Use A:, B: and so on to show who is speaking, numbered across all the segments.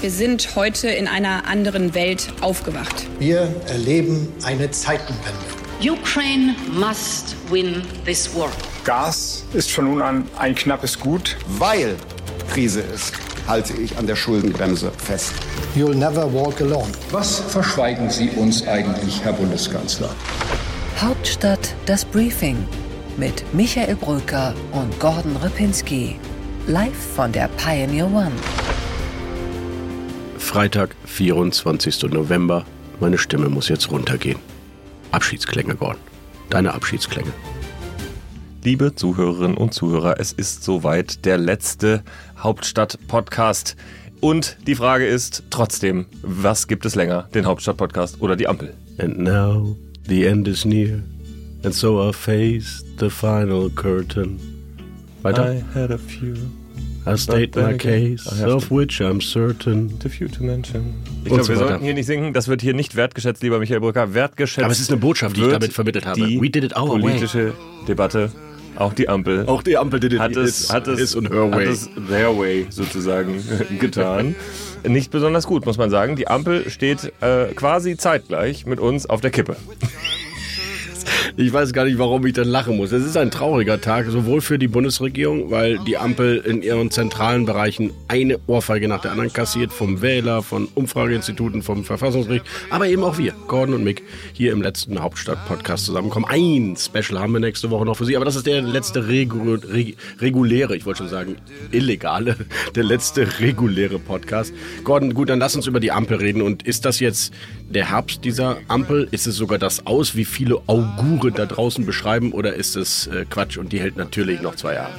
A: Wir sind heute in einer anderen Welt aufgewacht.
B: Wir erleben eine Zeitenwende.
C: Ukraine must win this war.
D: Gas ist von nun an ein knappes Gut.
E: Weil Krise ist, halte ich an der Schuldenbremse fest.
B: You'll never walk alone.
F: Was verschweigen Sie uns eigentlich, Herr Bundeskanzler?
G: Hauptstadt das Briefing mit Michael Brücker und Gordon Ripinski. Live von der Pioneer One.
H: Freitag, 24. November. Meine Stimme muss jetzt runtergehen. Abschiedsklänge, Gordon. Deine Abschiedsklänge.
I: Liebe Zuhörerinnen und Zuhörer, es ist soweit der letzte Hauptstadt-Podcast. Und die Frage ist trotzdem, was gibt es länger, den Hauptstadt-Podcast oder die Ampel?
H: And now the end is near. And so I face the final curtain. Weiter.
I: I had a few.
H: I state my case, of
I: to-
H: which I'm certain.
I: The few to mention. Ich
H: Und
I: glaube,
H: so
I: wir
H: weiter.
I: sollten hier nicht singen. Das wird hier nicht wertgeschätzt, lieber Michael Brücker. Wertgeschätzt.
H: Aber es ist eine Botschaft, die ich damit vermittelt habe.
I: Die
H: We did it our way.
I: politische Debatte, auch die Ampel.
H: Auch die Ampel did it
I: hat es,
H: is-
I: hat es,
H: is on her
I: hat
H: way.
I: es their way sozusagen getan. Nicht besonders gut, muss man sagen. Die Ampel steht äh, quasi zeitgleich mit uns auf der Kippe.
H: Ich weiß gar nicht, warum ich dann lachen muss. Es ist ein trauriger Tag, sowohl für die Bundesregierung, weil die Ampel in ihren zentralen Bereichen eine Ohrfeige nach der anderen kassiert, vom Wähler, von Umfrageinstituten, vom Verfassungsgericht, aber eben auch wir, Gordon und Mick, hier im letzten Hauptstadt-Podcast zusammenkommen. Ein Special haben wir nächste Woche noch für Sie, aber das ist der letzte regu reg reguläre, ich wollte schon sagen illegale, der letzte reguläre Podcast. Gordon, gut, dann lass uns über die Ampel reden. Und ist das jetzt der Herbst dieser Ampel? Ist es sogar das Aus, wie viele Augure da draußen beschreiben? Oder ist es äh, Quatsch und die hält natürlich noch zwei Jahre?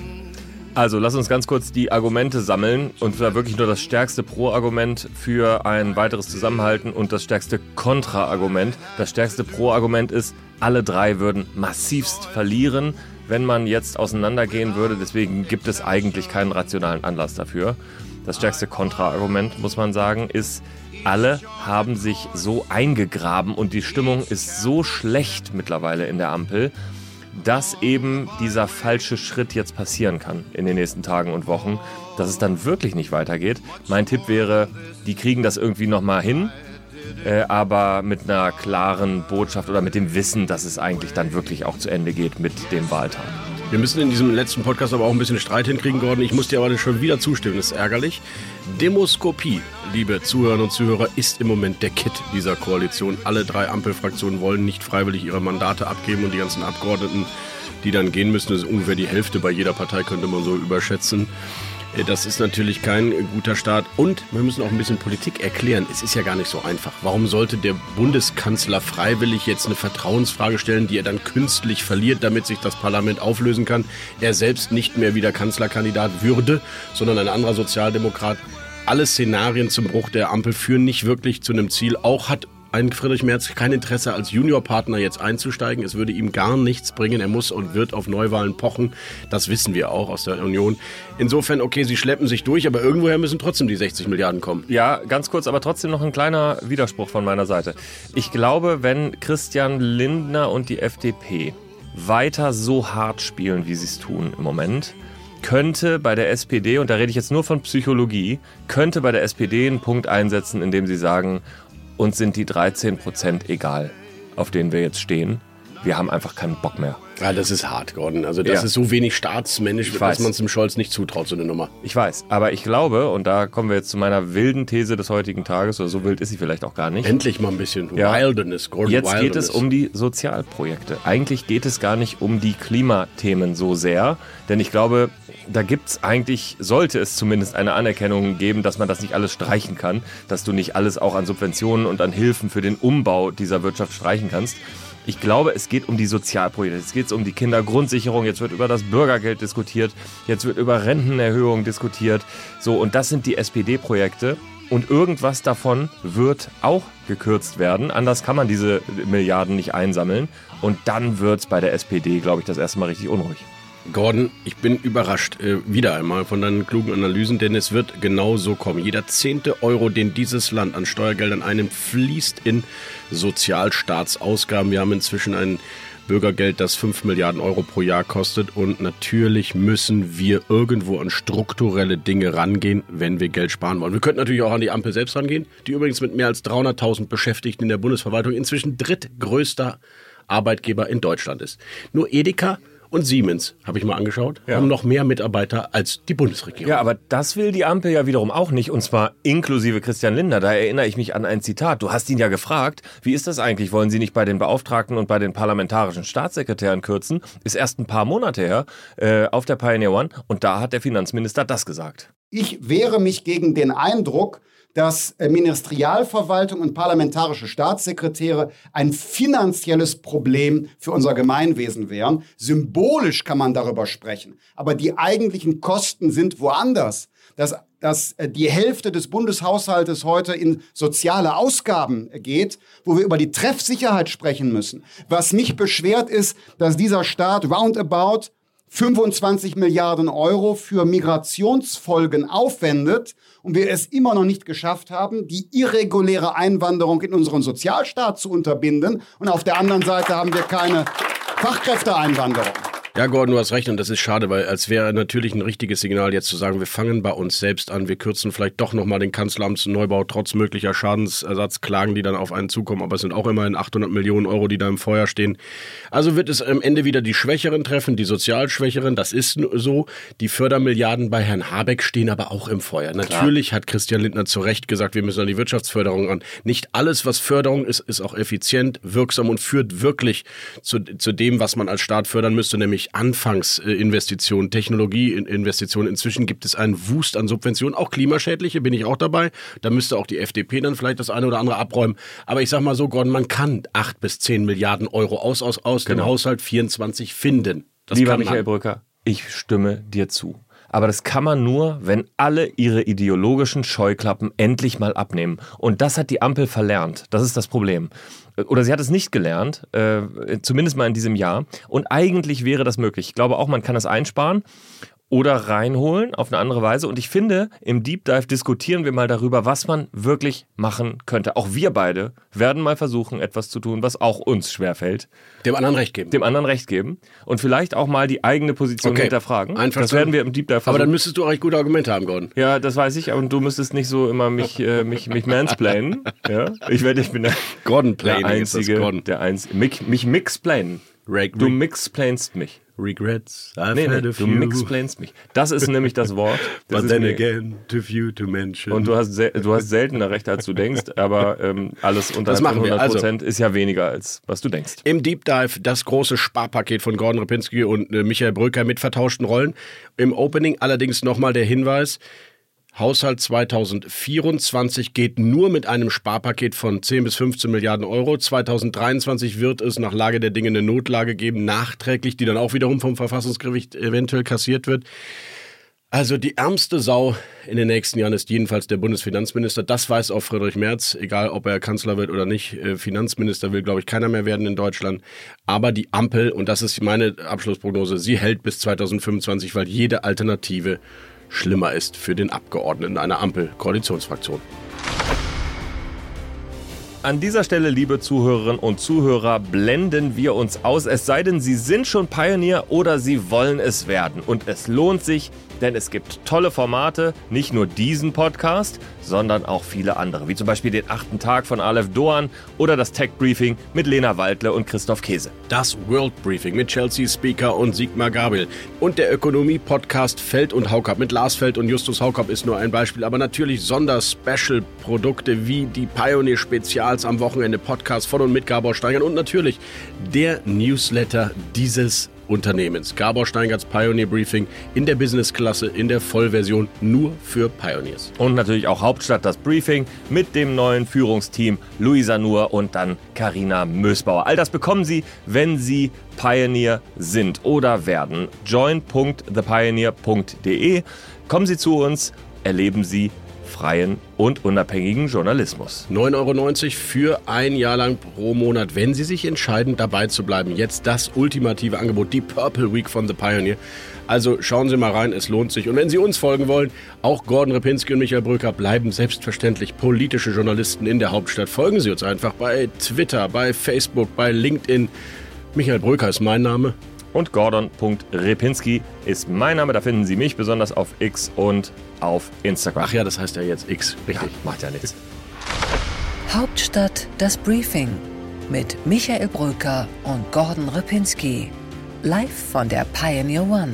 I: Also, lass uns ganz kurz die Argumente sammeln und zwar wirklich nur das stärkste Pro-Argument für ein weiteres Zusammenhalten und das stärkste Kontra-Argument. Das stärkste Pro-Argument ist, alle drei würden massivst verlieren, wenn man jetzt auseinandergehen würde. Deswegen gibt es eigentlich keinen rationalen Anlass dafür. Das stärkste Kontra-Argument, muss man sagen, ist, alle haben sich so eingegraben und die Stimmung ist so schlecht mittlerweile in der Ampel, dass eben dieser falsche Schritt jetzt passieren kann in den nächsten Tagen und Wochen, dass es dann wirklich nicht weitergeht. Mein Tipp wäre, die kriegen das irgendwie nochmal hin, äh, aber mit einer klaren Botschaft oder mit dem Wissen, dass es eigentlich dann wirklich auch zu Ende geht mit dem Wahltag.
H: Wir müssen in diesem letzten Podcast aber auch ein bisschen Streit hinkriegen, Gordon. Ich muss dir aber schon wieder zustimmen, das ist ärgerlich. Demoskopie, liebe Zuhörerinnen und Zuhörer, ist im Moment der Kit dieser Koalition. Alle drei Ampelfraktionen wollen nicht freiwillig ihre Mandate abgeben und die ganzen Abgeordneten, die dann gehen müssen, das ist ungefähr die Hälfte bei jeder Partei, könnte man so überschätzen. Äh, Das ist natürlich kein guter Start. Und wir müssen auch ein bisschen Politik erklären. Es ist ja gar nicht so einfach. Warum sollte der Bundeskanzler freiwillig jetzt eine Vertrauensfrage stellen, die er dann künstlich verliert, damit sich das Parlament auflösen kann? Er selbst nicht mehr wieder Kanzlerkandidat würde, sondern ein anderer Sozialdemokrat. Alle Szenarien zum Bruch der Ampel führen nicht wirklich zu einem Ziel. Auch hat ein Friedrich Merz kein Interesse, als Juniorpartner jetzt einzusteigen. Es würde ihm gar nichts bringen. Er muss und wird auf Neuwahlen pochen. Das wissen wir auch aus der Union. Insofern, okay, sie schleppen sich durch, aber irgendwoher müssen trotzdem die 60 Milliarden kommen.
I: Ja, ganz kurz, aber trotzdem noch ein kleiner Widerspruch von meiner Seite. Ich glaube, wenn Christian Lindner und die FDP weiter so hart spielen, wie sie es tun im Moment, könnte bei der SPD, und da rede ich jetzt nur von Psychologie, könnte bei der SPD einen Punkt einsetzen, indem sie sagen, uns sind die 13 Prozent egal, auf denen wir jetzt stehen. Wir haben einfach keinen Bock mehr.
H: Ja, das ist hart, Gordon. Also das
I: Ja.
H: ist so wenig staatsmännisch,
I: Ich
H: dass
I: weiß.
H: man es dem Scholz nicht zutraut, so eine Nummer.
I: Ich weiß, aber ich glaube, und da kommen wir jetzt zu meiner wilden These des heutigen Tages, oder so wild ist sie vielleicht auch gar nicht.
H: Endlich mal ein bisschen
I: Ja.
H: Wilderness, Gordon
I: Jetzt geht
H: Wilderness.
I: es um die Sozialprojekte. Eigentlich geht es gar nicht um die Klimathemen so sehr, denn ich glaube, da gibt es eigentlich, sollte es zumindest eine Anerkennung geben, dass man das nicht alles streichen kann, dass du nicht alles auch an Subventionen und an Hilfen für den Umbau dieser Wirtschaft streichen kannst. Ich glaube, es geht um die Sozialprojekte. Jetzt geht es um die Kindergrundsicherung. Jetzt wird über das Bürgergeld diskutiert. Jetzt wird über Rentenerhöhung diskutiert. So, und das sind die SPD-Projekte. Und irgendwas davon wird auch gekürzt werden. Anders kann man diese Milliarden nicht einsammeln. Und dann wird es bei der SPD, glaube ich, das erste Mal richtig unruhig.
H: Gordon, ich bin überrascht äh, wieder einmal von deinen klugen Analysen, denn es wird genau so kommen. Jeder zehnte Euro, den dieses Land an Steuergeldern einnimmt, fließt in Sozialstaatsausgaben. Wir haben inzwischen ein Bürgergeld, das 5 Milliarden Euro pro Jahr kostet. Und natürlich müssen wir irgendwo an strukturelle Dinge rangehen, wenn wir Geld sparen wollen. Wir könnten natürlich auch an die Ampel selbst rangehen, die übrigens mit mehr als 300.000 Beschäftigten in der Bundesverwaltung inzwischen drittgrößter Arbeitgeber in Deutschland ist. Nur Edeka und Siemens, habe ich mal angeschaut,
I: Ja.
H: haben noch mehr Mitarbeiter als die Bundesregierung.
I: Ja, aber das will die Ampel ja wiederum auch nicht, und zwar inklusive Christian Lindner. Da erinnere ich mich an ein Zitat. Du hast ihn ja gefragt, wie ist das eigentlich? Wollen Sie nicht bei den Beauftragten und bei den parlamentarischen Staatssekretären kürzen? Ist erst ein paar Monate her äh, auf der Pioneer One und da hat der Finanzminister das gesagt.
E: Ich wehre mich gegen den Eindruck, dass äh, Ministerialverwaltung und parlamentarische Staatssekretäre ein finanzielles Problem für unser Gemeinwesen wären. Symbolisch kann man darüber sprechen, aber die eigentlichen Kosten sind woanders. Dass, dass äh, die Hälfte des Bundeshaushaltes heute in soziale Ausgaben äh, geht, wo wir über die Treffsicherheit sprechen müssen. Was mich beschwert ist, dass dieser Staat roundabout 25 Milliarden Euro für Migrationsfolgen aufwendet und wir es immer noch nicht geschafft haben, die irreguläre Einwanderung in unseren Sozialstaat zu unterbinden. Und auf der anderen Seite haben wir keine Fachkräfteeinwanderung.
H: Ja, Gordon, du hast recht und das ist schade, weil als wäre natürlich ein richtiges Signal jetzt zu sagen, wir fangen bei uns selbst an, wir kürzen vielleicht doch nochmal den Kanzleramtsneubau trotz möglicher Schadensersatzklagen, die dann auf einen zukommen, aber es sind auch immerhin 800 Millionen Euro, die da im Feuer stehen. Also wird es am Ende wieder die Schwächeren treffen, die sozial Schwächeren, das ist so. Die Fördermilliarden bei Herrn Habeck stehen aber auch im Feuer. Natürlich hat Christian Lindner zu Recht gesagt, wir müssen an die Wirtschaftsförderung ran. Nicht alles, was Förderung ist, ist auch effizient, wirksam und führt wirklich zu, zu dem, was man als Staat fördern müsste, nämlich Anfangsinvestitionen, Technologieinvestitionen. Inzwischen gibt es einen Wust an Subventionen, auch klimaschädliche, bin ich auch dabei. Da müsste auch die FDP dann vielleicht das eine oder andere abräumen. Aber ich sag mal so, Gordon, man kann acht bis zehn Milliarden Euro aus, aus, aus dem Haushalt 24 finden. Das
I: Lieber Michael. Brücker, ich stimme dir zu. Aber das kann man nur, wenn alle ihre ideologischen Scheuklappen endlich mal abnehmen. Und das hat die Ampel verlernt. Das ist das Problem. Oder sie hat es nicht gelernt, äh, zumindest mal in diesem Jahr. Und eigentlich wäre das möglich. Ich glaube auch, man kann es einsparen oder reinholen auf eine andere Weise. Und ich finde, im Deep Dive diskutieren wir mal darüber, was man wirklich machen könnte. Auch wir beide werden mal versuchen, etwas zu tun, was auch uns schwerfällt.
H: Dem anderen recht geben.
I: Dem anderen recht geben und vielleicht auch mal die eigene Position
H: Okay.
I: hinterfragen.
H: Einverstanden.
I: Das werden wir im Deep Dive
H: Aber
I: versuchen.
H: dann müsstest du auch echt gute Argumente haben, Gordon.
I: ja, das weiß ich, aber du müsstest nicht so immer mich, äh, mich, mich mansplainen. Ja? Ich werde, ich bin der,
H: Gordon
I: der
H: Planning ist das,
I: Einzige,
H: Gordon.
I: der Einzige, mich, mich mixplainen.
H: Reg-
I: Du mixplainst mich.
H: Regrets. I've
I: Nee, nee,
H: had a
I: du mixplainst mich. Das ist nämlich das Wort. Das
H: But
I: ist
H: then again, too few to mention.
I: Und du hast, du hast seltener recht, als du denkst, aber ähm, alles unter
H: Das machen wir.
I: 100
H: Also-
I: Prozent ist ja weniger, als was du denkst.
H: Im Deep Dive das große Sparpaket von Gordon Repinski und äh, Michael Brücker mit vertauschten Rollen. Im Opening allerdings nochmal der Hinweis. Haushalt 2024 geht nur mit einem Sparpaket von 10 bis 15 Milliarden Euro. 2023 wird es nach Lage der Dinge eine Notlage geben, nachträglich, die dann auch wiederum vom Verfassungsgericht eventuell kassiert wird. Also die ärmste Sau in den nächsten Jahren ist jedenfalls der Bundesfinanzminister. Das weiß auch Friedrich Merz, egal ob er Kanzler wird oder nicht. Äh, Finanzminister will, glaube ich, keiner mehr werden in Deutschland. Aber die Ampel, und das ist meine Abschlussprognose, sie hält bis 2025, weil jede Alternative schlimmer ist für den Abgeordneten einer Ampel-Koalitionsfraktion.
I: An dieser Stelle, liebe Zuhörerinnen und Zuhörer, blenden wir uns aus. Es sei denn, Sie sind schon Pioneer oder Sie wollen es werden. Und es lohnt sich, denn es gibt tolle Formate, nicht nur diesen Podcast, sondern auch viele andere, wie zum Beispiel den achten Tag von Aleph Doan oder das Tech Briefing mit Lena Waldle und Christoph Käse.
H: Das World Briefing mit Chelsea Speaker und Sigmar Gabel. Und der Ökonomie-Podcast Feld und Haukap mit Lars Feld und Justus Haukap ist nur ein Beispiel, aber natürlich Sonder-Special-Produkte wie die Pioneer-Spezials am Wochenende, Podcast von und mit Gabor Steingert und natürlich der Newsletter dieses Unternehmens. Gabor Steingarts Pioneer Briefing in der Business-Klasse, in der Vollversion, nur für Pioneers.
I: Und natürlich auch Hauptstadt das Briefing mit dem neuen Führungsteam Luisa Nur und dann Karina Mösbauer. All das bekommen Sie, wenn Sie Pioneer sind oder werden. join.thepioneer.de. Kommen Sie zu uns, erleben Sie freien und unabhängigen Journalismus.
H: 9,90 Euro für ein Jahr lang pro Monat, wenn Sie sich entscheiden, dabei zu bleiben. Jetzt das ultimative Angebot, die Purple Week von The Pioneer. Also schauen Sie mal rein, es lohnt sich. Und wenn Sie uns folgen wollen, auch Gordon Repinski und Michael Brücker bleiben selbstverständlich politische Journalisten in der Hauptstadt. Folgen Sie uns einfach bei Twitter, bei Facebook, bei LinkedIn. Michael Bröker ist mein Name.
I: Und Gordon.repinski ist mein Name. Da finden Sie mich besonders auf X und auf Instagram.
H: Ach ja, das heißt ja jetzt X. Richtig.
I: Ja, macht ja nichts.
G: Hauptstadt das Briefing mit Michael Bröker und Gordon Ripinski. Live von der Pioneer One.